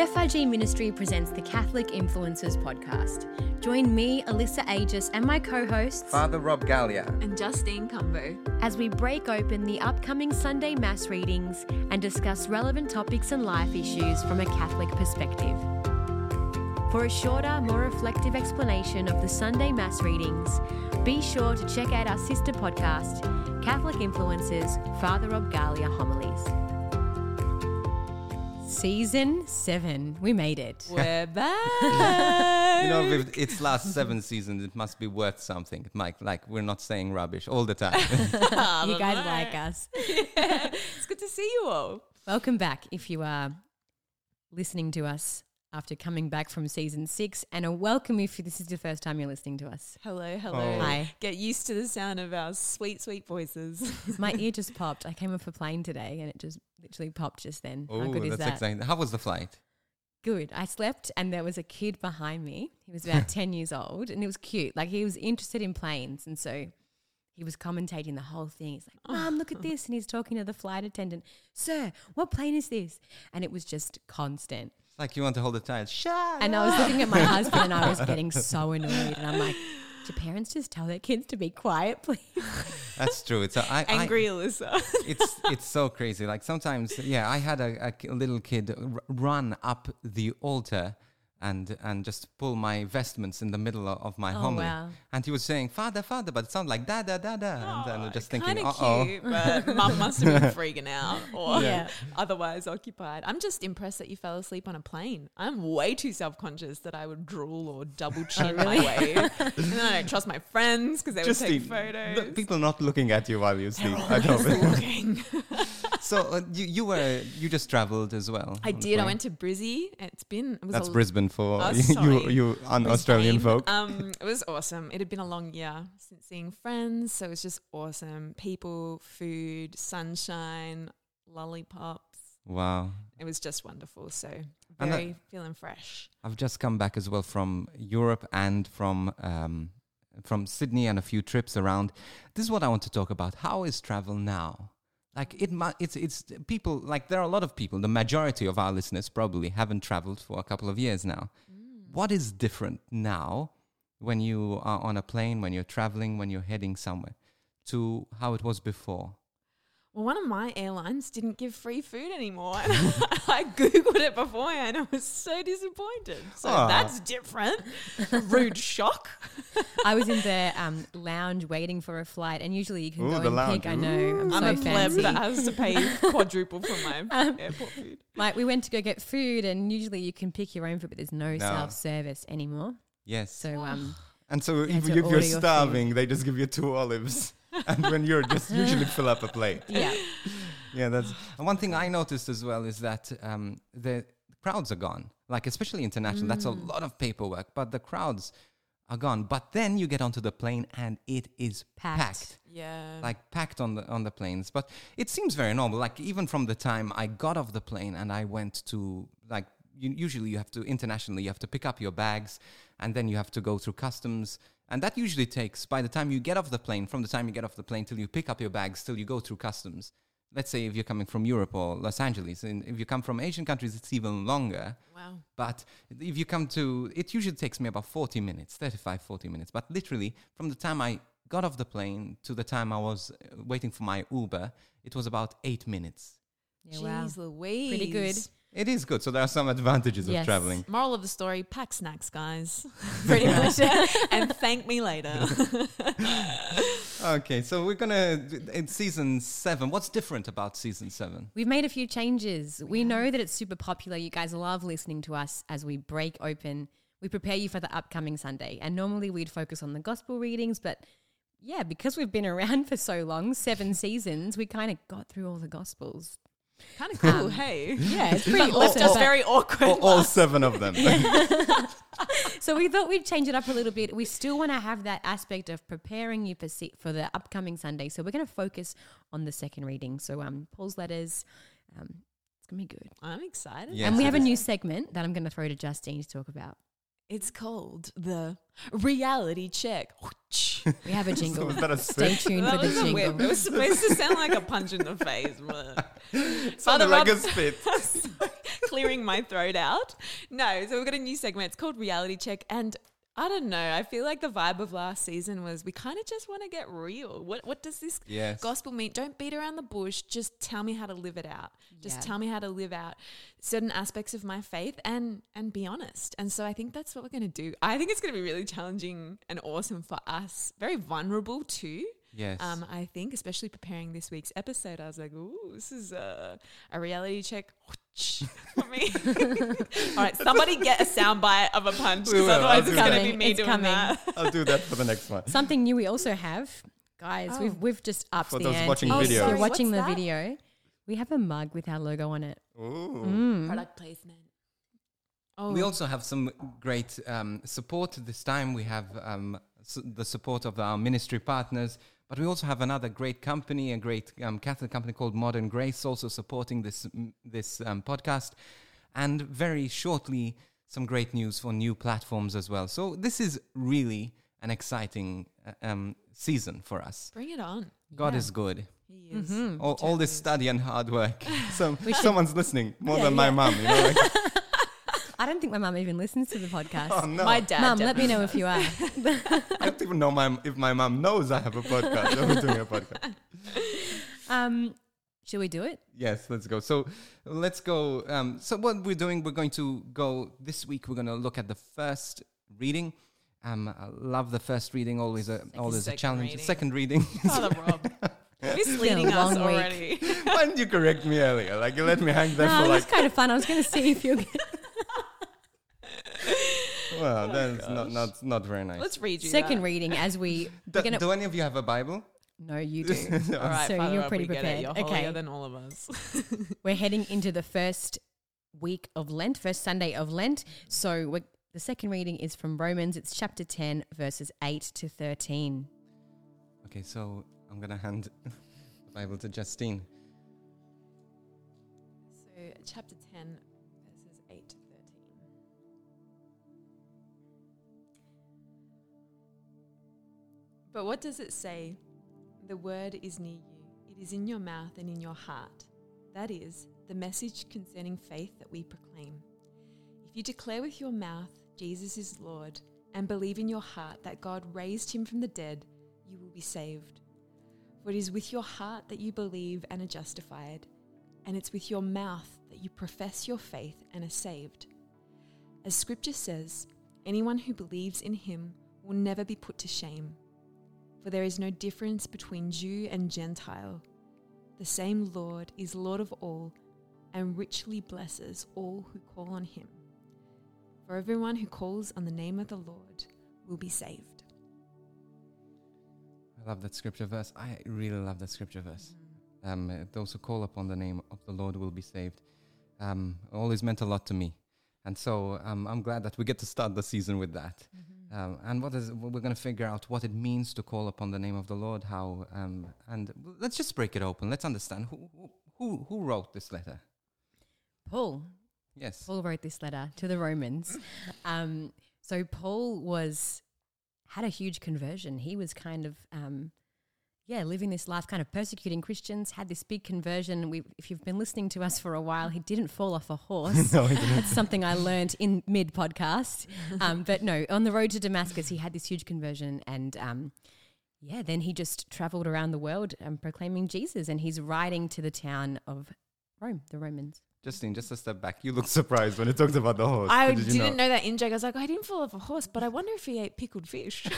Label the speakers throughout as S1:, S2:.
S1: FRG Ministry presents the Catholic Influencers podcast. Join me, Alyssa Agius, and my co hosts
S2: Father Rob Galea.
S3: and Justine Cumbo.
S1: as we break open the upcoming Sunday Mass readings and discuss relevant topics and life issues from a Catholic perspective. For a shorter, more reflective explanation of the Sunday Mass readings, be sure to check out our sister podcast, Catholic Influences Father Rob Galea Homilies. Season 7. We made it.
S3: We're back.
S2: You know, if it's last seven seasons, it must be worth something. It might, like, we're not saying rubbish all the time.
S1: You guys like us.
S3: it's good to see you all.
S1: Welcome back if you are listening to us after coming back from season six, and a welcome if this is the first time you're listening to us.
S3: Hello, hello.
S2: Oh.
S1: Hi.
S3: Get used to the sound of our sweet, sweet voices.
S1: My ear just popped. I came off a plane today and it just literally popped just then. How
S2: oh,
S1: good is
S2: that's
S1: that?
S2: exciting. How was the flight?
S1: Good. I slept and there was a kid behind me. He was about 10 years old and it was cute. Like he was interested in planes. And so he was commentating the whole thing. He's like, Mom, look at oh. this. And he's talking to the flight attendant, Sir, what plane is this? And it was just constant.
S2: It's like you want to hold the child. Shut
S1: And I was looking at my husband and I was getting so annoyed. And I'm like, do parents just tell their kids to be quiet, please?
S2: That's true. It's a, I, I-
S3: Angry Alyssa.
S2: it's it's so crazy. Like sometimes, yeah, I had a, a little kid r- run up the altar and and just pull my vestments in the middle of, of my
S1: Oh,
S2: homily,
S1: wow.
S2: and he was saying "Father, Father," but it sounded like "Da da da da," and then I'm just thinking, "Uh oh."
S3: cute, but mum must have been freaking out or
S1: Yeah.
S3: otherwise occupied. I'm just impressed that you fell asleep on a plane. I'm way too self conscious that I would drool or double chin my way. and then I don't trust my friends because they would take photos.
S2: the people not looking at you while you sleep. I
S3: Just
S2: don't.
S3: looking.
S2: so uh, you you were you just traveled as well.
S3: I did. I went to Brizzy. It's been it was
S2: That's Brisbane for
S3: Oh,
S2: you, you, un Australian folk.
S3: Um, it was awesome. It had been a long year since seeing friends, so it was just awesome. People, food, sunshine, lollipops.
S2: wow.
S3: It was just wonderful. So very feeling fresh.
S2: I've just come back as well from Europe and from um, from Sydney and a few trips around. This is what I want to talk about. How is travel now? Like it, mu- it's it's people like there are a lot of people. The majority of our listeners probably haven't traveled for a couple of years now. Mm. What is different now when you are on a plane, when you're traveling, when you're heading somewhere, to how it was before?
S3: Well, one of my airlines didn't give free food anymore. And I googled it beforehand. I was so disappointed. So
S2: Aw.
S3: that's different. Rude shock.
S1: I was in the um, lounge waiting for a flight, and usually you can
S2: Ooh,
S1: go
S2: the
S1: and
S2: lounge.
S1: pick. I know. I'm,
S3: I'm
S1: so
S3: a pleb
S1: fancy.
S3: that has to pay quadruple for my airport food.
S1: Like we went to go get food, and usually you can pick your own food, but there's no,
S2: No.
S1: self service anymore.
S2: Yes.
S1: So um,
S2: And so
S1: You
S2: if,
S1: have to
S2: if you're
S1: order your
S2: starving, they just give you two olives. and when you're just usually fill up a plate.
S1: yeah,
S2: Yeah, that's and one thing I noticed as well is that um, the crowds are gone. Like especially international, that's a lot of paperwork, but the crowds are gone. But then you get onto the plane and it is
S1: Packed.
S2: packed,
S3: Yeah.
S2: like packed on the on the planes. But it seems very normal. Like even from the time I got off the plane and I went to like you, usually you have to internationally you have to pick up your bags and then you have to go through customs. And that usually takes, by the time you get off the plane, from the time you get off the plane till you pick up your bags, till you go through customs, let's say if you're coming from Europe or Los Angeles, and if you come from Asian countries, it's even longer.
S3: wow.
S2: But if you come to, it usually takes me about 40 minutes, 35, 40 minutes. But literally, from the time I got off the plane to the time I was uh, waiting for my Uber, it was about eight minutes.
S1: yeah, wow.
S3: Jeez Louise.
S1: Pretty good.
S2: It is good. So there are some advantages
S1: Yes.
S2: of traveling.
S3: Moral of the story, pack snacks, guys.
S1: Pretty much.
S3: and thank me later.
S2: Okay, so we're gonna in season seven. What's different about season seven?
S1: We've made a few changes. We know that it's super popular. You guys love listening to us as we break open. We prepare you for the upcoming Sunday. And normally we'd focus on the gospel readings, but yeah, because we've been around for so long, seven seasons, we kind of got through all the gospels.
S3: Kind of cool,
S1: Um,
S3: hey.
S1: Yeah, it's pretty awesome.
S3: us
S1: but-
S3: very awkward.
S2: All, all seven of them.
S1: so we thought we'd change it up a little bit. We still want to have that aspect of preparing you for se- for the upcoming Sunday. So we're going to focus on the second reading. So um, Paul's letters. Um, it's going to be good.
S3: I'm excited.
S2: Yes,
S1: and we
S2: it
S1: have a
S2: is.
S1: new segment that I'm going to throw to Justine to talk about.
S3: It's called the reality check.
S1: We have a jingle.
S2: was that a
S1: Stay
S2: spit?
S1: tuned for
S3: That
S1: the
S3: was a
S1: jingle.
S3: whip. It was supposed to sound like a punch in the face. but-
S2: Sounded
S3: Father
S2: like a spit.
S3: clearing my throat out. No, so we've got a new segment. It's called Reality Check. And I don't know. I feel like the vibe of last season was we kind of just want to get real. What what does this
S2: Yes.
S3: gospel mean? Don't beat around the bush. Just tell me how to live it out. Just
S1: Yeah.
S3: tell me how to live out certain aspects of my faith and and be honest. And so I think that's what we're going to do. I think it's going to be really challenging and awesome for us. Very vulnerable too.
S2: Yes.
S3: Um, I think, especially preparing this week's episode, I was like, "Ooh, this is a, a reality check for me." All right, somebody get a soundbite of a punch, because otherwise
S2: I'll
S3: it's going to be me
S1: It's
S3: doing
S1: coming.
S3: that.
S2: I'll do that for the next one.
S1: Something new we also have, guys.
S3: Oh.
S1: We've we've just upped
S2: For
S1: the
S2: those
S1: ante.
S2: watching
S3: Oh,
S1: If you're
S3: sorry,
S1: watching the
S3: that?
S1: video, we have a mug with our logo on it.
S2: Ooh.
S1: Mm.
S3: Product placement. Oh,
S2: We also have some great um, support this time. We have um, s- the support of our ministry partners, but we also have another great company, a great um, Catholic company called Modern Grace, also supporting this this um, podcast. And very shortly, some great news for new platforms as well. So this is really an exciting uh, um, season for us.
S3: bring it on.
S2: God
S1: Yeah.
S2: is good.
S3: He is.
S1: Mhm.
S2: All, all this study and hard work. Some, someone's listening more
S1: Yeah,
S2: than my mom. You know, like,
S1: I don't think my mum even listens to the podcast.
S2: oh no.
S3: My dad.
S1: Mum, let me know if you are.
S2: I don't even know my, if my mom knows I have a podcast. I was doing a podcast.
S1: Um, shall we do it?
S2: Yes, let's go. So let's go. Um, so what we're doing, we're going to go this week. We're going to look at the first reading. Um, I love the first reading. Always a always a
S3: second
S2: challenge.
S3: reading.
S2: Second reading.
S3: Father Rob. Misleading
S1: It's been a
S3: us
S1: long
S3: already.
S2: Why didn't you correct me earlier? Like you let me hang there
S1: No,
S2: for
S1: it was
S2: like.
S1: kind of fun. I was going to see if you're.
S2: Well, oh that's not not not very nice.
S3: Let's read you
S1: Second
S3: that.
S1: reading as we.
S2: Do,
S1: gonna,
S2: do any of you have a Bible?
S1: no, you do.
S3: All right,
S1: So
S3: Father
S1: you're pretty
S3: we get it.
S1: prepared.
S3: You're
S1: Okay.
S3: holier than all of us.
S1: We're heading into the first week of Lent, first Sunday of Lent. So we're, the second reading is from Romans. It's chapter 10, verses 8 to 13.
S2: Okay, so I'm gonna hand the Bible to Justine.
S3: So, chapter 10, verses 8 But what does it say? The word is near you, it is in your mouth and in your heart. That is, the message concerning faith that we proclaim. If you declare with your mouth, Jesus is Lord, and believe in your heart that God raised him from the dead, you will be saved. For it is with your heart that you believe and are justified and it's with your mouth that you profess your faith and are saved. As scripture says, anyone who believes in him will never be put to shame. For there is no difference between Jew and Gentile. The same Lord is Lord of all and richly blesses all who call on him. For everyone who calls on the name of the Lord will be saved.
S2: I love that scripture verse. I really love that scripture verse. Um, those who call upon the name of the Lord will be saved. Um, always meant a lot to me, and so um, I'm glad that we get to start the season with that. Um, and what is we're going to figure out what it means to call upon the name of the Lord. How um, and let's just break it open. Let's understand who who who, who wrote this letter.
S1: Paul.
S2: Yes.
S1: Paul wrote this letter to the Romans. Um, so Paul was had a huge conversion. He was kind of um, yeah, living this life, kind of persecuting Christians. Had this big conversion. We, if you've been listening to us for a while, he didn't fall off a horse.
S2: no, he didn't.
S1: That's something I learned in mid podcast. Um, but no, on the road to Damascus, he had this huge conversion, and um, yeah, then he just traveled around the world um, proclaiming Jesus, and he's riding to the town of Rome, the Romans.
S2: Justine, just a step back. You look surprised when it talks about the horse.
S3: I
S2: did
S3: didn't know? that in joke. I was like, I didn't fall off a horse, but I wonder if he ate pickled fish.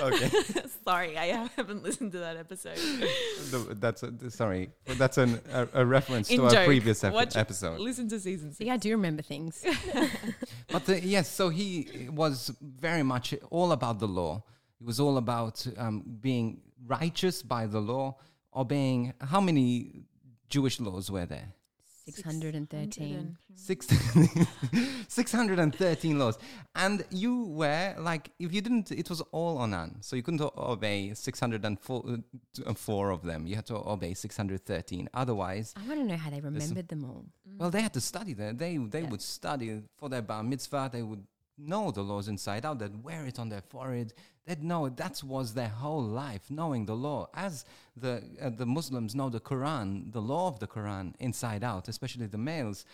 S2: Okay.
S3: Sorry, I haven't listened to that episode.
S2: The- that's a, sorry. That's an, a, a reference
S3: In
S2: to our previous ep-
S3: Watch-
S2: episode.
S3: Listen to season six.
S1: See, I do remember things.
S2: But the, yes, so he was very much all about the law. It was all about um, being righteous by the law, obeying. How many Jewish laws were there?
S1: 613.
S2: Six, 613 laws. And you were like, if you didn't, it was all on none. So you couldn't obey 604 uh, four of them. You had to obey 613. Otherwise,
S1: I want to know how they remembered them all.
S2: well, they had to study there. They they
S1: Yeah.
S2: would study for their bar mitzvah. They would know the laws inside out, that wear it on their forehead, that know that was their whole life, knowing the law. As the uh, the Muslims know the Quran, the law of the Quran inside out, especially the males.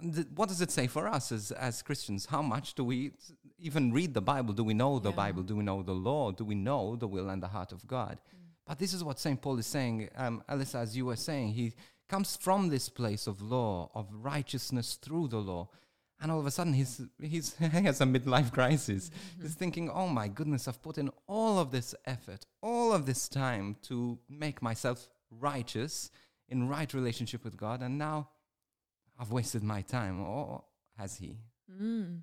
S2: Th- what does it say for us as as Christians? How much do we even read the Bible? Do we know the
S3: Yeah.
S2: Bible? Do we know the law? Do we know the will and the heart of God? But this is what St. Paul is saying, um, Alyssa, as you were saying. He comes from this place of law, of righteousness through the law. And all of a sudden, he's, he's, he has a midlife crisis. He's thinking, oh my goodness, I've put in all of this effort, all of this time to make myself righteous, in right relationship with God, and now I've wasted my time. Or has he?
S3: Mm.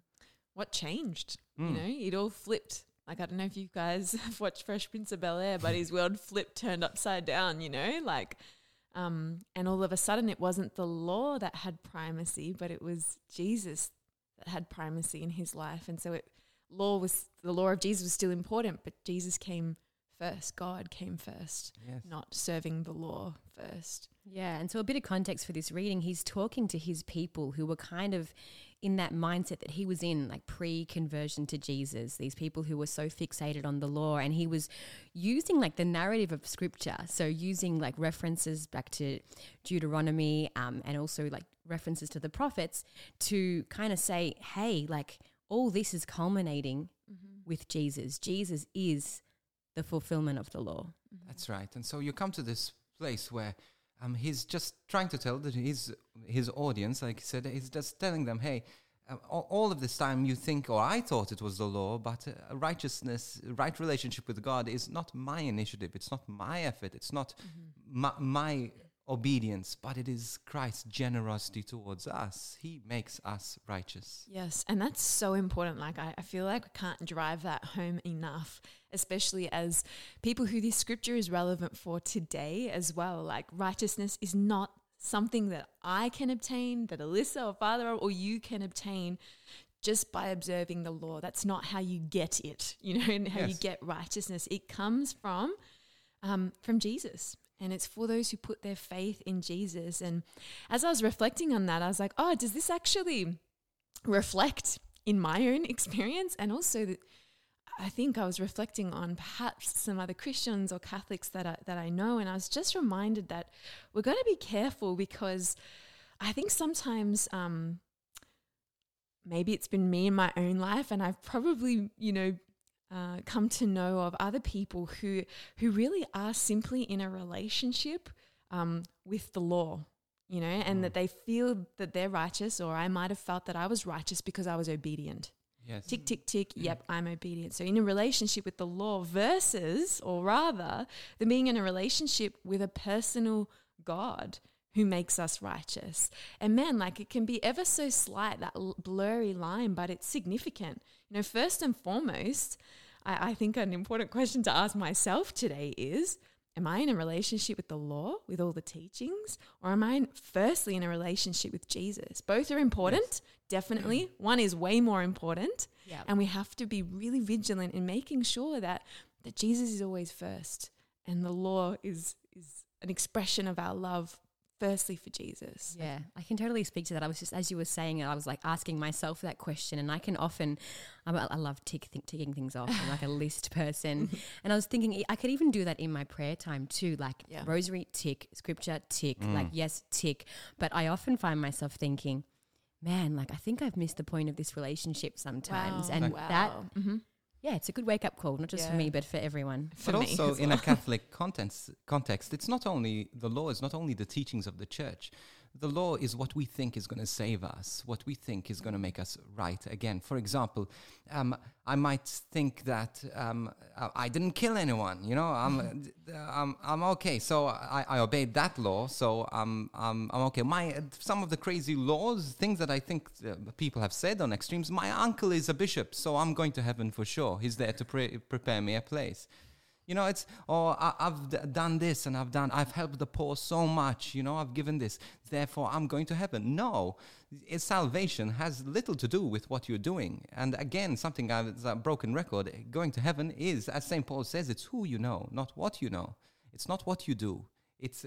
S3: What changed?
S2: Mm.
S3: You know, it all flipped. Like I don't know if you guys have watched Fresh Prince of Bel Air, but his world flipped, turned upside down. You know, like, um, and all of a sudden, it wasn't the law that had primacy, but it was Jesus that had primacy in his life. And so, it law was the law of Jesus was still important, but Jesus came first. God came first,
S2: Yes.
S3: not serving the law first.
S1: Yeah, and so a bit of context for this reading, he's talking to his people who were kind of in that mindset that he was in, like pre conversion to Jesus, these people who were so fixated on the law. And he was using like the narrative of scripture. So using like references back to Deuteronomy um, and also like references to the prophets to kind of say, hey, like all this is culminating with Jesus. Jesus is the fulfillment of the law.
S2: That's right. And so you come to this place where um, he's just trying to tell that his his audience, like he said, he's just telling them, hey, uh, all, all of this time you think, or I thought it was the law, but uh, righteousness, right relationship with God is not my initiative. It's not my effort. It's not my, my obedience, but it is Christ's generosity towards us. He makes us righteous.
S3: Yes, and that's so important. Like, I, I feel like we can't drive that home enough, especially as people who this scripture is relevant for today as well. Like, righteousness is not something that I can obtain, that Alyssa or Father or you can obtain just by observing the law. That's not how you get it, you know, and how you get righteousness. It comes from um, from Jesus. And it's for those who put their faith in Jesus. And as I was reflecting on that, I was like, oh, does this actually reflect in my own experience? And also, that I think I was reflecting on perhaps some other Christians or Catholics that I, that I know. And I was just reminded that we're going to be careful because I think sometimes um, maybe it's been me in my own life, and I've probably, you know, uh, come to know of other people who who really are simply in a relationship um, with the law, you know, and that they feel that they're righteous, or I might have felt that I was righteous because I was obedient.
S2: Yes.
S3: Tick, tick, tick. Yep, I'm obedient. So, in a relationship with the law versus, or rather, than being in a relationship with a personal God who makes us righteous. And man, like it can be ever so slight, that blurry line, but it's significant. You know, first and foremost, I, I think an important question to ask myself today is Am I in a relationship with the law, with all the teachings, or am I in- firstly in a relationship with Jesus? Both are important, definitely. One is way more important,
S1: Yeah.
S3: and we have to be really vigilant in making sure that that Jesus is always first, and the law is is an expression of our love, firstly for Jesus.
S1: Yeah, I can totally speak to that. I was just, as you were saying it, I was like asking myself that question, and I can often, I'm, a- I love tick, think, ticking things off. I'm like a list person, and I was thinking I could even do that in my prayer time too, like
S3: Yeah.
S1: rosary tick, scripture tick,
S2: Mm.
S1: like yes tick. But I often find myself thinking, man, like I think I've missed the point of this relationship sometimes,
S3: Wow.
S1: and
S3: Wow.
S1: that,
S3: hmm
S1: yeah, it's a good wake up call, not just for me, but for everyone.
S3: for
S2: but
S3: me
S2: also
S3: as
S2: in a Catholic context, context, it's not only the law is not only the teachings of the church. The law is what we think is going to save us, what we think is going to make us right again. For example, um, I might think that um, I, didn't kill anyone. You know, I'm I'm, I'm okay. So I, I obeyed that law. So I'm I'm, I'm okay. My uh, some of the crazy laws, things that I think uh, people have said on extremes. My uncle is a bishop, so I'm going to heaven for sure. He's there to pre- prepare me a place. You know, it's, oh, I, I've d- done this and I've done, I've helped the poor so much, you know, I've given this, therefore I'm going to heaven. No, it's salvation has little to do with what you're doing. And again, something that's a broken record, going to heaven is, as St. Paul says, it's who you know, not what you know. It's not what you do. It's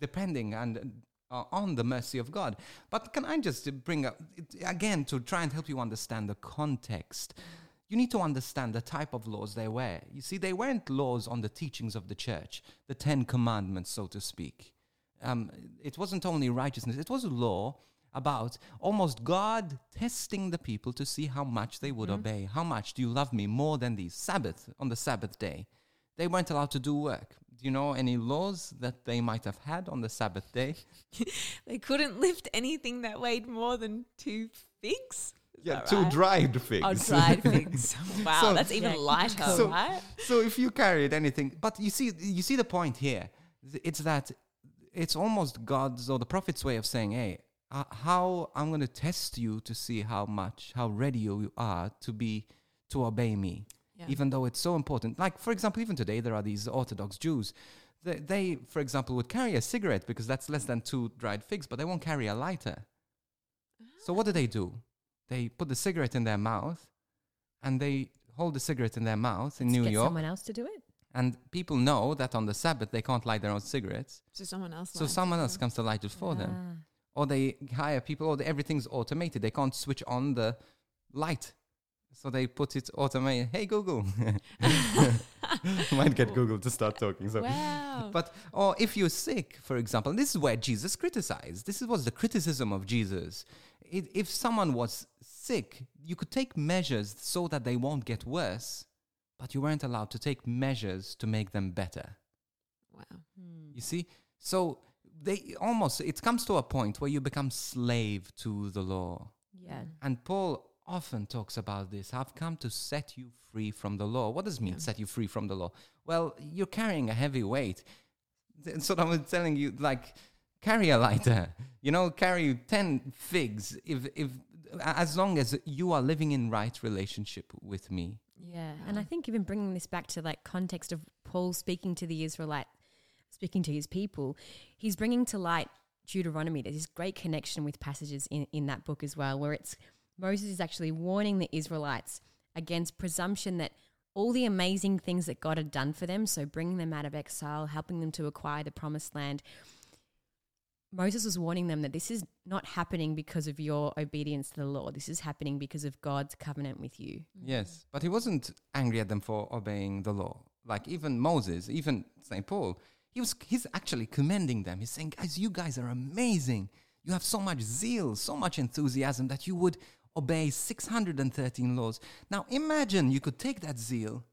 S2: depending and uh, on the mercy of God. But can I just bring up, again, to try and help you understand the context? You need to understand the type of laws they were. You see, they weren't laws on the teachings of the church, the Ten Commandments, so to speak. Um, it wasn't only righteousness, it was a law about almost God testing the people to see how much they would
S3: Mhm.
S2: obey. How much do you love me more than the Sabbath, on the Sabbath day. They weren't allowed to do work. Do you know any laws that they might have had on the Sabbath day?
S3: They couldn't lift anything that weighed more than two figs. Is two right?
S2: dried figs.
S3: Oh, dried figs. Wow,
S2: So-
S3: that's even
S1: Yeah,
S3: lighter,
S2: so-
S3: right?
S2: so if you carried anything, but you see, you see the point here. It's that it's almost God's or the prophet's way of saying, "Hey, uh, how I'm going to test you to see how much, how ready you are to be to obey me,
S3: Yeah.
S2: even though it's so important." Like for example, even today there are these Orthodox Jews. They, they, for example, would carry a cigarette because that's less than two dried figs, but they won't carry a lighter. So what do they do? They put the cigarette in their mouth, and they hold the cigarette in their mouth in
S1: Let's
S2: New
S1: get
S2: York.
S1: someone else to do it.
S2: And people know that on the Sabbath they can't light their own cigarettes.
S3: So someone else.
S2: So someone else
S3: up.
S2: comes to light it for them.
S1: Ah.
S2: Or they hire people, or they, everything's automated. They can't switch on the light. So they put it automated. Hey, Google. Might get Google to start talking. So.
S3: Wow.
S2: But, or if you're sick, for example, and this is where Jesus criticized. This is, was the criticism of Jesus. It, if someone was sick, you could take measures so that they won't get worse, but you weren't allowed to take measures to make them better.
S3: wow.
S1: Hmm.
S2: You see? So they almost it comes to a point where you become slave to the law.
S1: Yeah.
S2: And Paul often talks about this. I've come to set you free from the law. What does it mean
S3: Yeah.
S2: set you free from the law? Well, you're carrying a heavy weight. Th- So I'm telling you like carry a lighter. You know, carry 10 figs if if as long as you are living in right relationship with me.
S1: Yeah, and I think even bringing this back to like context of Paul speaking to the Israelite, speaking to his people, he's bringing to light Deuteronomy. There's this great connection with passages in, in that book as well, where it's Moses is actually warning the Israelites against presumption that all the amazing things that God had done for them, so bringing them out of exile, helping them to acquire the promised land, Moses was warning them that this is not happening because of your obedience to the law. This is happening because of God's covenant with you. Mm-hmm.
S2: Yes, but he wasn't angry at them for obeying the law. Like even Moses, even St. Paul, he was he's actually commending them. He's saying, "Guys, you guys are amazing. You have so much zeal, so much enthusiasm that you would obey 613 laws." Now, imagine you could take that zeal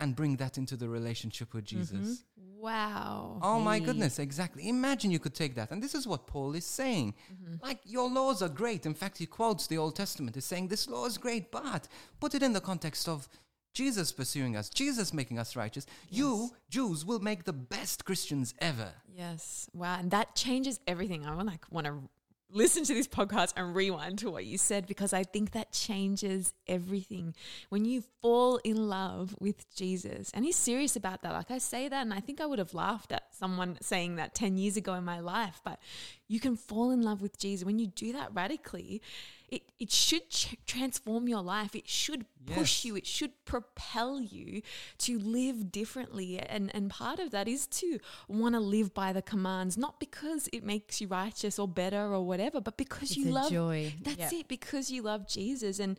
S2: and bring that into the relationship with mm-hmm. Jesus.
S3: Wow.
S2: Oh my goodness, exactly. Imagine you could take that. And this is what Paul is saying. Mm-hmm. Like, your laws are great. In fact, he quotes the Old Testament. He's saying, This law is great, but put it in the context of Jesus pursuing us, Jesus making us righteous. You, Jews, will make the best Christians ever.
S3: Yes. Wow. And that changes everything. I want like want to listen to this podcast and rewind to what you said because I think that changes everything. When you fall in love with Jesus, and he's serious about that. Like I say that, and I think I would have laughed at someone saying that 10 years ago in my life, but you can fall in love with Jesus. When you do that radically, it, it should ch- transform your life. It should push
S2: Yes.
S3: you. It should propel you to live differently. And, and part of that is to want to live by the commands, not because it makes you righteous or better or whatever, but because
S1: It's
S3: you love
S1: joy.
S3: that's
S1: Yeah.
S3: it, because you love Jesus. And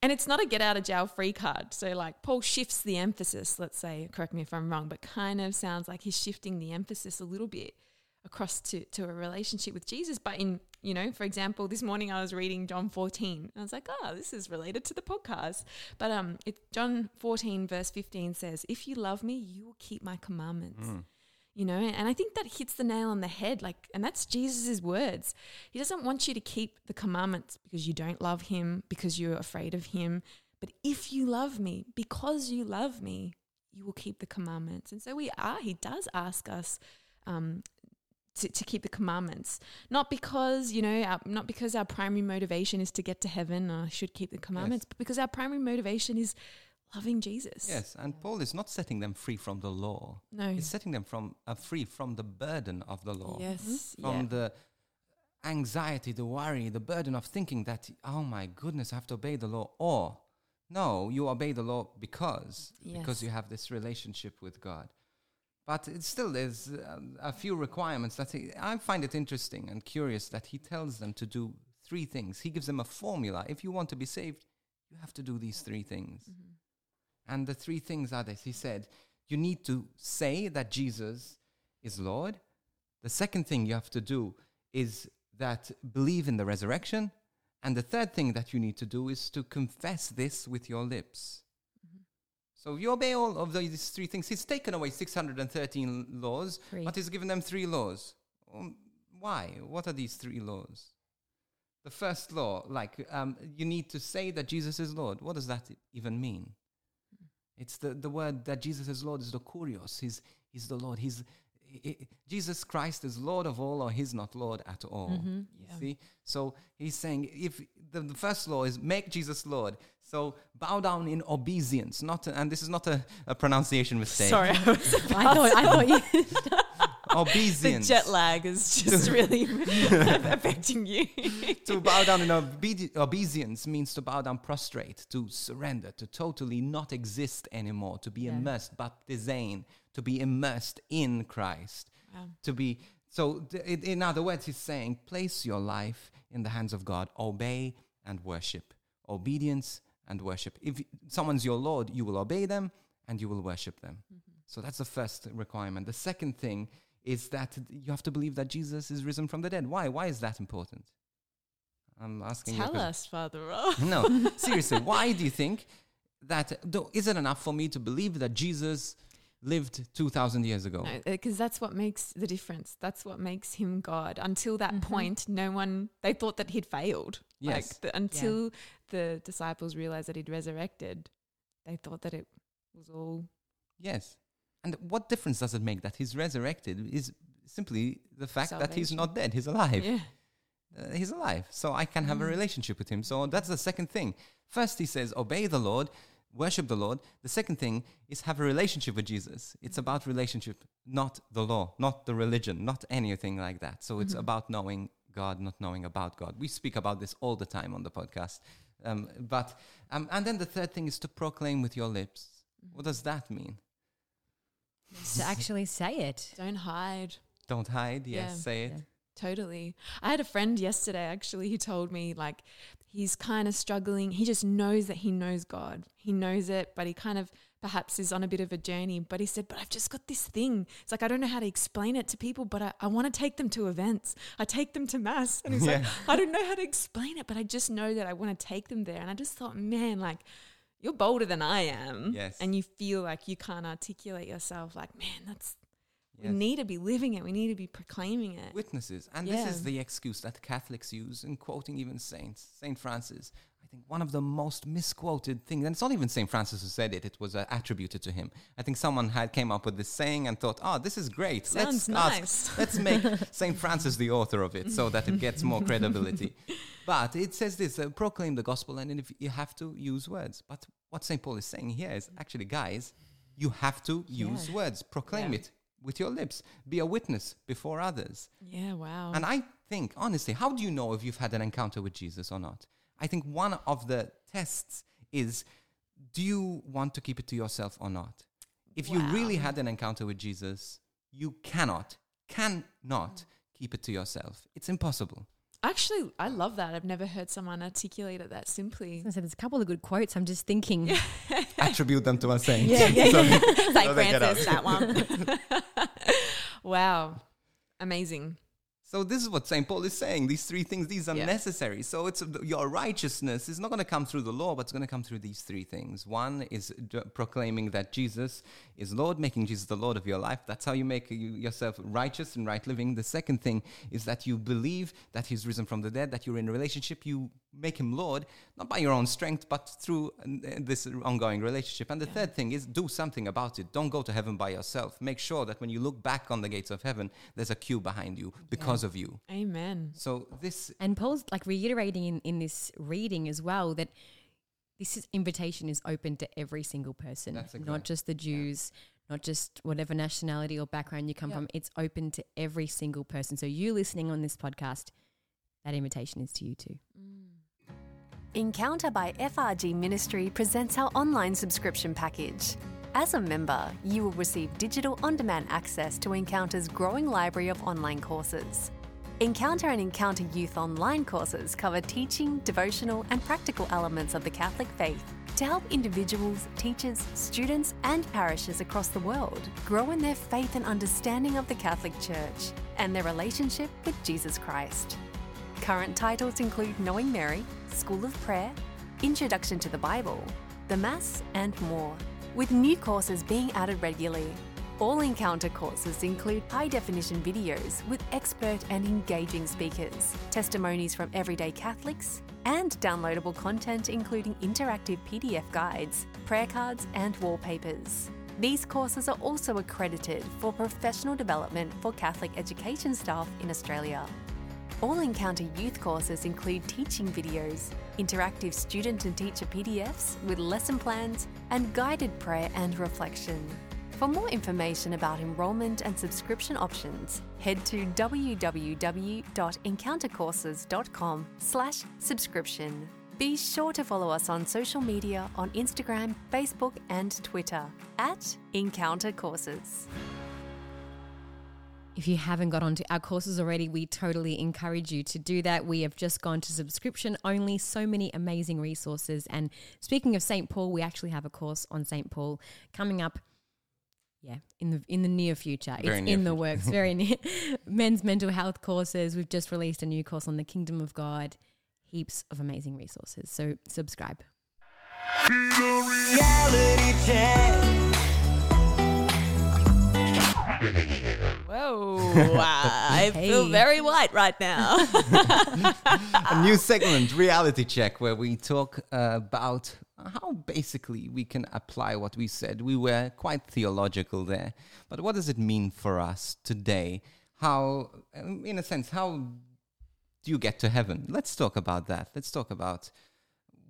S3: and it's not a get out of jail free card. So like Paul shifts the emphasis, let's say, correct me if I'm wrong, but kind of sounds like he's shifting the emphasis a little bit across to, to a relationship with Jesus. But in, you know, for example, this morning I was reading John 14. And I was like, oh, this is related to the podcast. But um, it, John 14, verse 15 says, If you love me, you will keep my commandments. You know, and I think that hits the nail on the head. Like, and that's Jesus' words. He doesn't want you to keep the commandments because you don't love him, because you're afraid of him. But if you love me, because you love me, you will keep the commandments. And so we are, he does ask us um, to, to keep the commandments. Not because, you know, our, not because our primary motivation is to get to heaven or should keep the commandments, but because our primary motivation is loving Jesus.
S2: Yes, and Paul is not setting them free from the law.
S3: No.
S2: He's setting them from uh, free from the burden of the law.
S3: Yes.
S2: from
S3: yeah.
S2: the anxiety, the worry, the burden of thinking that, oh my goodness, I have to obey the law. Or, no, you obey the law because, because you have this relationship with God. But it still there's uh, a few requirements that he, I find it interesting and curious that he tells them to do three things. He gives them a formula. If you want to be saved, you have to do these three things.
S3: Mm-hmm.
S2: And the three things are this. He said, you need to say that Jesus is Lord. The second thing you have to do is that believe in the resurrection. And the third thing that you need to do is to confess this with your lips. So you obey all of these three things. He's taken away 613 laws,
S1: Three.
S2: but he's given them three laws. Um, why? What are these three laws? The first law, like um, you need to say that Jesus is Lord. What does that even mean? It's the, the word that Jesus is Lord is the kurios. He's, he's the Lord. He's, i- i- Jesus Christ is Lord of all, or He's not Lord at all.
S1: Mm-hmm.
S3: Yeah.
S2: see? So he's saying if the, the first law is make Jesus Lord. So bow down in obeisance, not and this is not a, a pronunciation mistake.
S3: Sorry, I was
S1: I thought I thought you
S3: the
S2: Obeisance.
S3: jet lag is just really affecting you.
S2: to bow down in obedi- obeisance means to bow down prostrate, to surrender, to totally not exist anymore, to be
S1: Yeah.
S2: immersed, baptizein, to be immersed in Christ.
S3: Wow.
S2: To be so, th- in, other words, he's saying, place your life in the hands of God, obey and worship, obedience and worship. If someone's your Lord, you will obey them and you will worship them. Mm-hmm. So that's the first requirement. The second thing is that you have to believe that Jesus is risen from the dead. Why? Why is that important? I'm asking you. a
S3: Tell us, Father Rob.
S2: No, seriously, why do you think that? Though, is it enough for me to believe that Jesus lived 2,000 years ago?
S3: because that's what makes the difference. That's what makes him God. Until that
S1: Mhm.
S3: point, no one they thought that he'd failed.
S2: Yes.
S3: Like the, until the disciples realized that he'd resurrected, they thought that it was all
S2: Yes. And what difference does it make that he's resurrected is simply the fact that he's not dead, he's alive.
S3: yeah.
S2: Uh, he's alive. So I can have a
S3: Mm.
S2: relationship with him. So that's the second thing. First, he says, obey the Lord, worship the Lord. The second thing is have a relationship with Jesus. It's about relationship, not the law, not the religion, not anything like that. So it's
S3: Mhm.
S2: about knowing God, not knowing about God. We speak about this all the time on the podcast. Um, but um, and then the third thing is to proclaim with your lips. What does that mean?
S1: to actually say it.
S3: Don't hide.
S2: Don't hide. Yes,
S3: Yeah.
S2: say it.
S1: Yeah.
S3: Totally. I had a friend yesterday actually who told me like he's kind of struggling. He just knows that he knows God. He knows it, but he kind of perhaps is on a bit of a journey. But he said, But I've just got this thing. It's like I don't know how to explain it to people, but I, I want to take them to events. I take them to mass. And he's like, I don't know how to explain it, but I just know that I want to take them there. And I just thought, man, like you're bolder than I am.
S2: Yes.
S3: And you feel like you can't articulate yourself like, man, that's
S2: Yes.
S3: we need to be living it. We need to be proclaiming it.
S2: witnesses. And this is the excuse that Catholics use in quoting even saints. Saint Francis, I think one of the most misquoted things, and it's not even Saint Francis who said it, it was uh, attributed to him. I think someone had came up with this saying and thought, oh, this is great.
S3: Sounds
S2: let's ask-
S3: nice.
S2: let's make Saint Francis the author of it so that it gets more credibility. But it says this, uh, proclaim the gospel, and if you have to use words. But what Saint Paul is saying here is actually, guys, you have to use
S1: Yeah.
S2: words. Proclaim
S3: Yeah.
S2: it with your lips. Be a witness before others.
S3: Yeah, wow.
S2: And I think, honestly, how do you know if you've had an encounter with Jesus or not? I think one of the tests is do you want to keep it to yourself or not? If you really had an encounter with Jesus, you cannot, cannot keep it to yourself. It's impossible.
S3: Actually, I love that. I've never heard someone articulate it that simply.
S1: I said there's a couple of good quotes. I'm just thinking.
S2: Attribute them to a saint.
S1: Yeah, yeah,
S2: So-
S1: yeah.
S3: Saint
S2: So they get
S3: Francis, that one. wow. Amazing.
S2: So this is what St. Paul is saying. These three things, these are
S3: Yeah.
S2: necessary. So it's your righteousness is not going to come through the law, but it's going to come through these three things. One is d- proclaiming that Jesus is Lord, making Jesus the Lord of your life. That's how you make you, yourself righteous and right living. The second thing is that you believe that He's risen from the dead, that you're in a relationship. You make Him Lord, not by your own strength, but through uh, this ongoing relationship. And the third thing is do something about it. Don't go to heaven by yourself. Make sure that when you look back on the gates of heaven, there's a queue behind you because of you.
S3: Amen.
S2: So this
S1: And Paul's like reiterating in, in this reading as well that this is, invitation is open to every single person,
S2: That's
S1: not just the Jews, not just whatever nationality or background you come
S3: Yeah.
S1: from. It's open to every single person. So you listening on this podcast, that invitation is to you too.
S4: Encounter by FRG Ministry presents our online subscription package. As a member, you will receive digital on demand access to Encounter's growing library of online courses. Encounter and Encounter Youth online courses cover teaching, devotional, and practical elements of the Catholic faith to help individuals, teachers, students, and parishes across the world grow in their faith and understanding of the Catholic Church and their relationship with Jesus Christ. Current titles include Knowing Mary, School of Prayer, Introduction to the Bible, the Mass, and more, with new courses being added regularly. All Encounter courses include high definition videos with expert and engaging speakers, testimonies from everyday Catholics, and downloadable content including interactive PDF guides, prayer cards, and wallpapers. These courses are also accredited for professional development for Catholic education staff in Australia. All Encounter Youth courses include teaching videos, interactive student and teacher PDFs with lesson plans, and guided prayer and reflection. For more information about enrolment and subscription options, head to www.encountercourses.com slash subscription. Be sure to follow us on social media on Instagram, Facebook, and Twitter at Encounter Courses.
S1: If you haven't got onto our courses already, we totally encourage you to do that. We have just gone to subscription only, so many amazing resources. And speaking of St. Paul, we actually have a course on St. Paul coming up. Yeah, in the in the near future,
S2: Very
S1: it's
S2: near
S1: in the works. Very near. Men's mental health courses. We've just released a new course on the Kingdom of God. Heaps of amazing resources. So subscribe.
S5: Reality check.
S3: Whoa. I feel very white right now.
S2: a new segment, reality check, where we talk uh, about how basically we can apply what we said. We were quite theological there, but what does it mean for us today? How, um, in a sense, how do you get to heaven? Let's talk about that. Let's talk about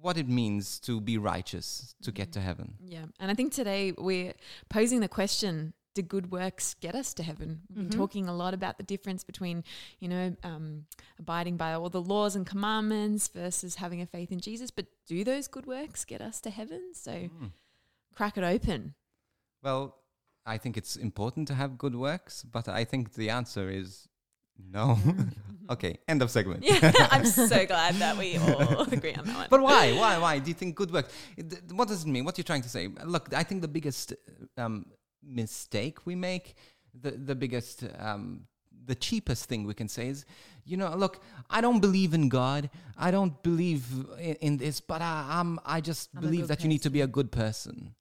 S2: what it means to be righteous to get to heaven.
S3: yeah. And I think today we're posing the question do good works get us to heaven? We've been talking a lot about the difference between, you know, um, abiding by all the laws and commandments versus having a faith in Jesus. But do those good works get us to heaven? So crack it open.
S2: Well, I think it's important to have good works, but I think the answer is no. okay, end of segment.
S3: Yeah, I'm so glad that we all agree on that one.
S2: But why? Why? Why do you think good work? It- What does it mean? What are you trying to say? Look, I think the biggest um, mistake we make, the the biggest, um, the cheapest thing we can say is, you know, look, I don't believe in God. I don't believe in, in this, but I, I'm, I just
S3: I'm
S2: believe that you need to be a good person.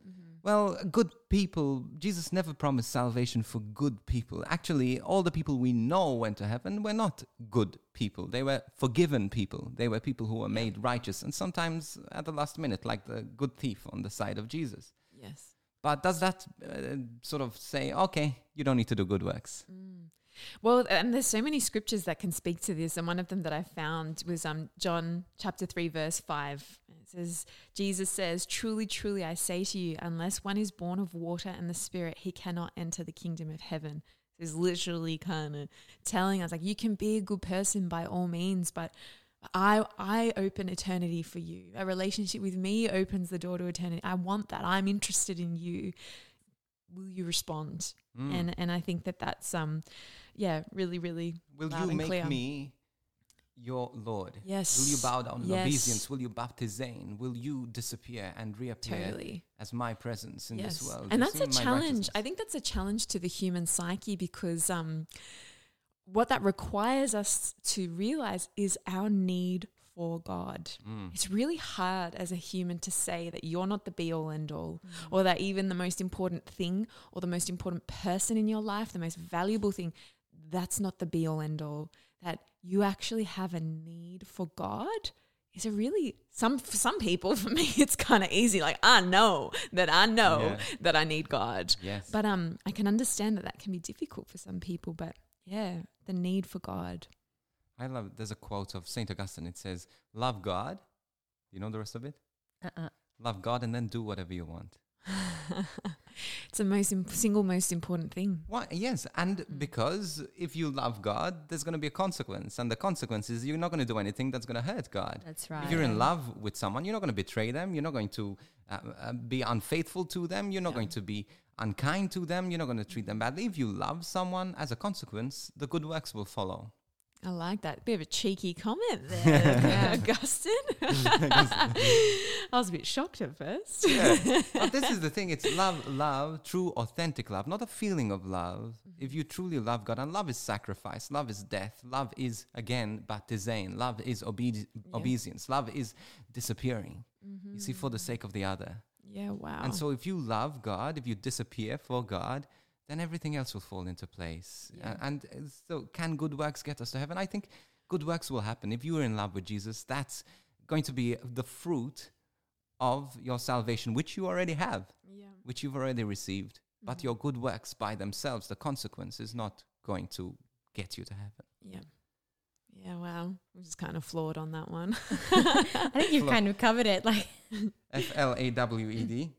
S2: Well, good people, Jesus never promised salvation for good people. Actually, all the people we know went to heaven were not good people. They were forgiven people. They were people who were made righteous, and sometimes at the last minute, like the good thief on the side of Jesus.
S3: yes.
S2: But does that uh, sort of say, okay, you don't need to do good works?
S3: Well, and there's so many scriptures that can speak to this, and one of them that I found was um John chapter three verse five. It says, Jesus says, "Truly, truly, I say to you, unless one is born of water and the Spirit, he cannot enter the kingdom of heaven." Is literally kind of telling us like you can be a good person by all means, but I I open eternity for you. A relationship with me opens the door to eternity. I want that. I'm interested in you. Will you respond?
S2: Mm.
S3: And and I think that that's um yeah, really really
S2: Will you make
S3: clear.
S2: me your Lord?
S3: Yes.
S2: Will you bow down in
S3: Yes.
S2: obedience? Will you baptizein? Will you disappear and reappear
S3: totally.
S2: as my presence in
S3: yes.
S2: this world?
S3: And that's a challenge. I think that's a challenge to the human psyche because um what that requires us to realize is our need for God.
S2: Mm.
S3: It's really hard as a human to say that you're not the be all end all, or that even the most important thing or the most important person in your life, the most valuable thing, that's not the be all end all. That you actually have a need for God is a really some for some people for me it's kind of easy like I know that I know
S2: Yeah.
S3: that I need God.
S2: Yes.
S3: But um I can understand that that can be difficult for some people but yeah, the need for God.
S2: I love. There's a quote of Saint Augustine. It says, "Love God." You know the rest of it.
S1: Uh-uh.
S2: Love God and then do whatever you want.
S3: it's the most im- single most important thing.
S2: Why? Yes, and because if you love God, there's going to be a consequence, and the consequence is you're not going to do anything that's going to hurt God.
S1: That's right.
S2: If you're in love with someone, you're not going to betray them. You're not going to uh, uh, be unfaithful to them. You're not going to be unkind to them. You're not going to treat them badly. If you love someone, as a consequence, the good works will follow.
S3: I like that. Bit of a cheeky comment there, uh, Augustine. I was a bit shocked at first.
S2: Yeah. but this is the thing it's love, love, true, authentic love, not a feeling of love. Mm-hmm. If you truly love God, and love is sacrifice, love is death, love is, again, baptizein, love is obedi- obedience, love is disappearing. Mm-hmm. You see, for the sake of the other.
S3: Yeah, wow.
S2: And so, if you love God, if you disappear for God, then everything else will fall into place.
S3: Yeah.
S2: And uh, so, can good works get us to heaven? I think good works will happen. If you are in love with Jesus, that's going to be the fruit of your salvation, which you already have,
S3: yeah.
S2: which you've already received. But your good works by themselves, the consequence is not going to get you to heaven.
S3: Yeah. Yeah, well, I'm just kind of flawed on that one.
S1: I think you've
S2: Flo-
S1: kind of covered it. Like,
S2: F L A W E D.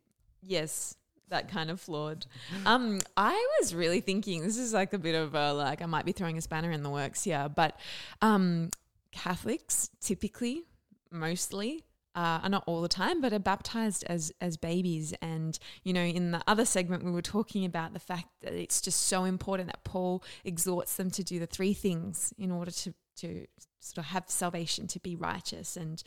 S3: yes, that kind of flawed. Um, I was really thinking this is like a bit of a like I might be throwing a spanner in the works here, but um, Catholics typically, mostly, uh, not all the time, but are baptized as as babies. And you know, in the other segment, we were talking about the fact that it's just so important that Paul exhorts them to do the three things in order to to sort of have salvation, to be righteous, and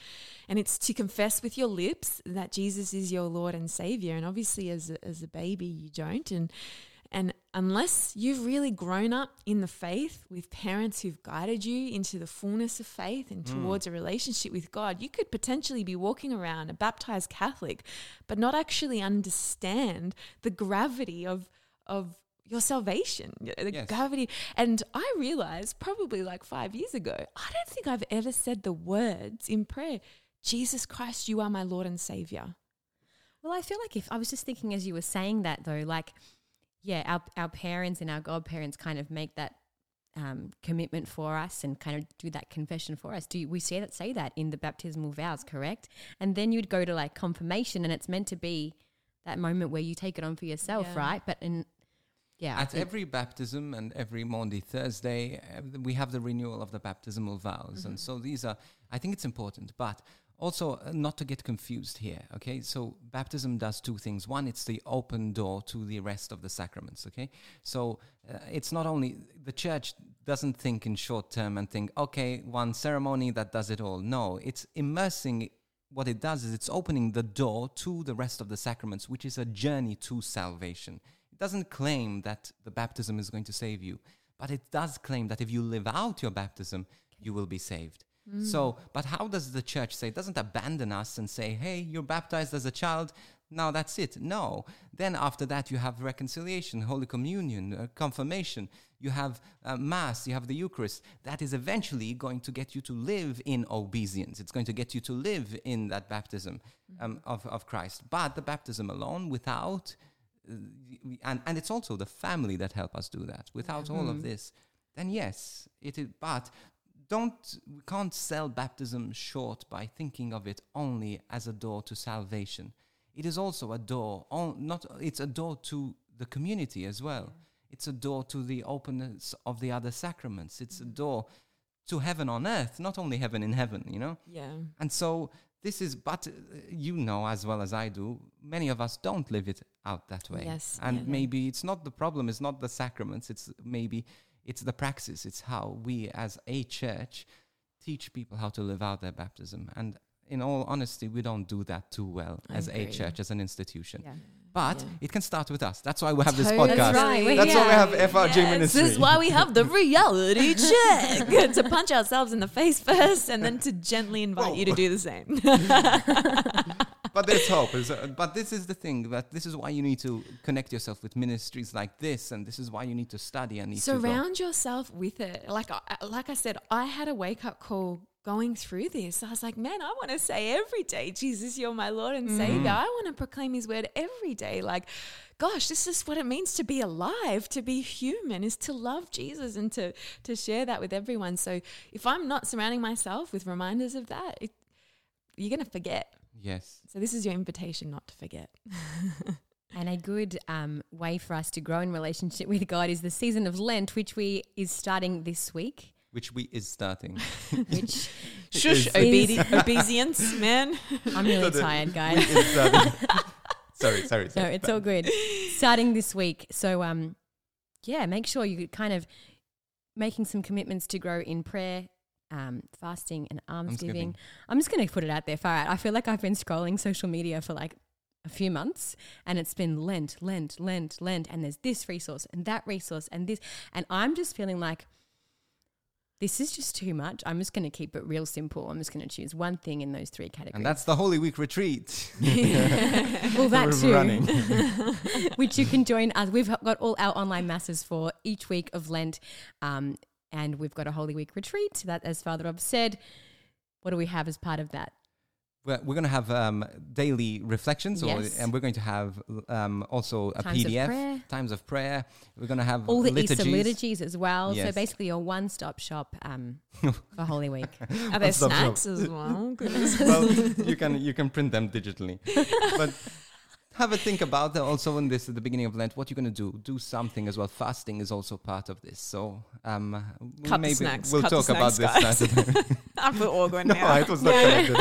S3: and it's to confess with your lips that Jesus is your Lord and Savior. And obviously, as a, as a baby, you don't, and and unless you've really grown up in the faith with parents who've guided you into the fullness of faith and hmm. towards a relationship with God, you could potentially be walking around a baptized Catholic, but not actually understand the gravity of of your salvation, the
S2: Yes.
S3: gravity. And I realized probably like five years ago, I don't think I've ever said the words in prayer, Jesus Christ, you are my Lord and Savior.
S1: well, I feel like if I was just thinking as you were saying that though, like, yeah, our our parents and our godparents kind of make that um, commitment for us and kind of do that confession for us. Do you, we say that say that in the baptismal vows, correct? And then you'd go to like confirmation, and it's meant to be that moment where you take it on for yourself,
S3: Yeah.
S1: right? But in yeah,
S2: At every baptism and every Maundy Thursday, uh, we have the renewal of the baptismal vows. And so these are, I think it's important, but also uh, not to get confused here, okay? So baptism does two things. One, it's the open door to the rest of the sacraments, okay? So uh, it's not only, the church doesn't think in short term and think, okay, one ceremony that does it all. No, it's immersing what it does is it's opening the door to the rest of the sacraments, which is a journey to salvation. Doesn't claim that the baptism is going to save you, but it does claim that if you live out your baptism, you will be saved. So, but how does the church say? It doesn't abandon us and say, hey, you're baptized as a child, now that's it. No. Then after that, you have reconciliation, Holy Communion, uh, confirmation, you have uh, Mass, you have the Eucharist. That is eventually going to get you to live in obedience. It's going to get you to live in that baptism um, of, of Christ. But the baptism alone, without, Uh, and, and it's also the family that help us do that. Without all of mm-hmm. this, then yes, it is. But don't we can't sell baptism short by thinking of it only as a door to salvation. It is also a door, on, not it's a door to the community as well. It's a door to the openness of the other sacraments. It's a mm. door to heaven on earth, not only heaven in heaven, you know?
S3: Yeah.
S2: And so this is, but uh, you know as well as I do, many of us don't live it out that way.
S3: Yes,
S2: And
S3: yeah.
S2: maybe it's not the problem, it's not the sacraments, it's maybe it's the praxis, it's how we as a church teach people how to live out their baptism. And in all honesty, we don't do that too well
S1: I
S2: as a church, as an institution.
S1: yeah.
S2: But
S3: Yeah.
S2: it can start with us. That's why we have this podcast.
S3: That's
S1: right. We're
S2: That's why we have FRG
S3: Yes,
S2: ministry.
S3: This is why we have the reality check to punch ourselves in the face first and then to gently invite you to do the same.
S2: but there's hope. But this is the thing that this is why you need to connect yourself with ministries like this, and this is why you need to study and need to.
S3: Surround yourself with it. Like like I said, I had a wake up call going through this. I was like, man, I want to say every day, Jesus, you're my Lord and Savior. I want to proclaim His word every day. Like, gosh, this is what it means to be alive, to be human, is to love Jesus and to to share that with everyone. So if I'm not surrounding myself with reminders of that, it, you're gonna forget.
S2: Yes.
S3: So this is your invitation not to forget.
S1: And a good um, way for us to grow in relationship with God is the season of Lent, which we is starting this week.
S2: Which we is starting.
S1: Which
S3: Shush,
S2: Is-
S3: obedi- obedience, man.
S1: I'm really
S2: the-
S1: tired, guys.
S2: is starting. sorry, sorry,
S1: No,
S2: sorry.
S1: it's all good. Starting this week. So um yeah, make sure you kind of making some commitments to grow in prayer, um, fasting and almsgiving.
S2: Almsgiving.
S1: I'm just gonna put it out there far out. I feel like I've been scrolling social media for like a few months and it's been Lent, Lent, Lent, Lent, and there's this resource and that resource and this and I'm just feeling like this is just too much. I'm just going to keep it real simple. I'm just going to choose one thing in those three categories.
S2: And that's the Holy Week retreat.
S1: well, that too.
S2: running.
S1: which you can join us. We've got all our online masses for each week of Lent, um, and we've got a Holy Week retreat. That, as Father Rob said, what do we have as part of that?
S2: We're, we're going to have um, daily reflections, or,
S1: Yes.
S2: and we're going to have um, also a
S1: Times
S2: PDF,
S1: prayer.
S2: times of prayer. We're going to have
S1: All the
S2: liturgies.
S1: Easter liturgies as well. So basically, your one-stop shop um, for Holy Week.
S3: Are there snacks as well?
S2: well, you can you can print them digitally, but have a think about that also in this at the beginning of Lent. What you're going to do? Do something as well. Fasting is also part of this. So um, we
S3: Cut the
S2: maybe
S3: snacks,
S2: we'll
S3: cut the
S2: talk about
S3: snacks,
S2: this.
S3: guys.
S2: Saturday.
S3: I feel awkward
S2: no,
S3: now.
S2: it was not connected.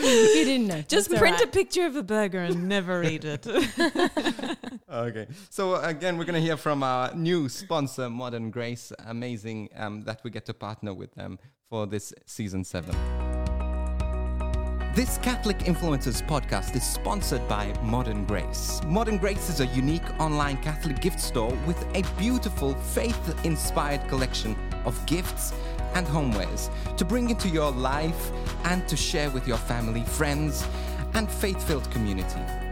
S1: you didn't know.
S3: Just
S1: That's all
S3: print a picture of a burger and never eat it.
S2: Okay. So again, we're going to hear from our new sponsor, Modern Grace. Amazing um, that we get to partner with them for this season seven. This Catholic Influencers podcast is sponsored by Modern Grace. Modern Grace is a unique online Catholic gift store with a beautiful faith inspired collection of gifts and homewares to bring into your life and to share with your family, friends, and faith filled community.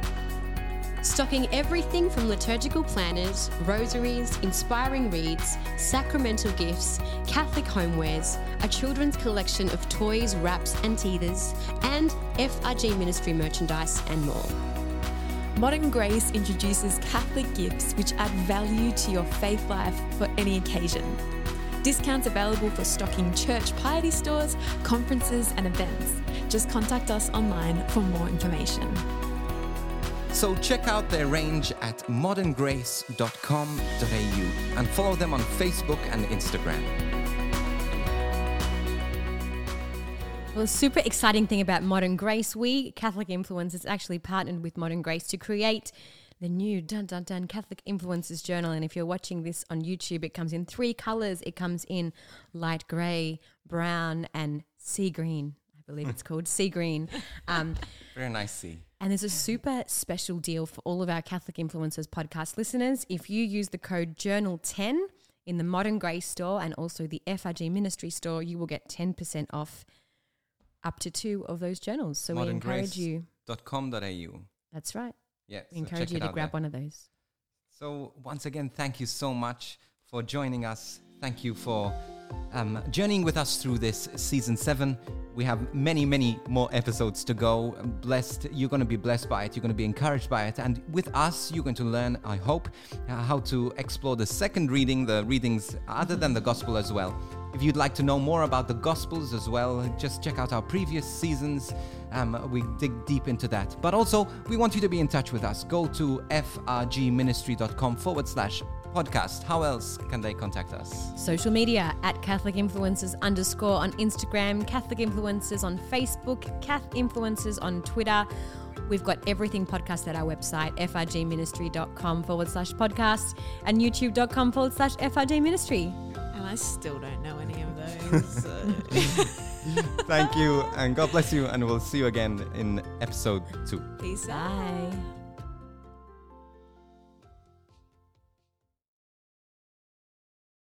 S6: Stocking everything from liturgical planners, rosaries, inspiring reads, sacramental gifts, Catholic homewares, a children's collection of toys, wraps, and teethers, and FRG ministry merchandise and more.
S7: Modern Grace introduces Catholic gifts which add value to your faith life for any occasion. Discounts available for stocking church piety stores, conferences, and events. Just contact us online for more information.
S2: So check out their range at moderngrace.com.au and follow them on Facebook and Instagram.
S1: Well, a super exciting thing about Modern Grace, we Catholic Influencers actually partnered with Modern Grace to create the new Dun Dun Dun Catholic Influencers Journal. And if you're watching this on YouTube, it comes in three colors. It comes in light grey, brown, and sea green. I believe it's called sea green. Um,
S2: Very nice see.
S1: And there's a super special deal for all of our Catholic Influencers podcast listeners. If you use the code Journal10 in the Modern Grace store and also the FRG Ministry store, you will get 10% off up to two of those journals. So we
S2: Modern
S1: encourage
S2: Grace.
S1: you.
S2: .com.au.
S1: That's right.
S2: Yeah,
S1: We
S2: so
S1: encourage you to grab
S2: there.
S1: one of those.
S2: So once again, thank you so much for joining us. Thank you for um, journeying with us through this season seven. We have many, many more episodes to go. Blessed, you're going to be blessed by it. You're going to be encouraged by it, and with us, you're going to learn, I hope, uh, how to explore the second reading, the readings other than the gospel as well. If you'd like to know more about the Gospels as well, just check out our previous seasons. Um, we dig deep into that. But also, we want you to be in touch with us. Go to frgministry.com forward slash podcast. How else can they contact us?
S1: Social media at Catholic Influencers underscore on Instagram, Catholic Influencers on Facebook, Cath Influencers on Twitter. We've got everything podcast at our website, frgministry.com forward slash podcast and youtube.com forward slash frgministry.
S3: and I still don't know any of those.
S2: Thank you, and God bless you, and we'll see you again in episode two.
S3: Peace out.
S1: Bye.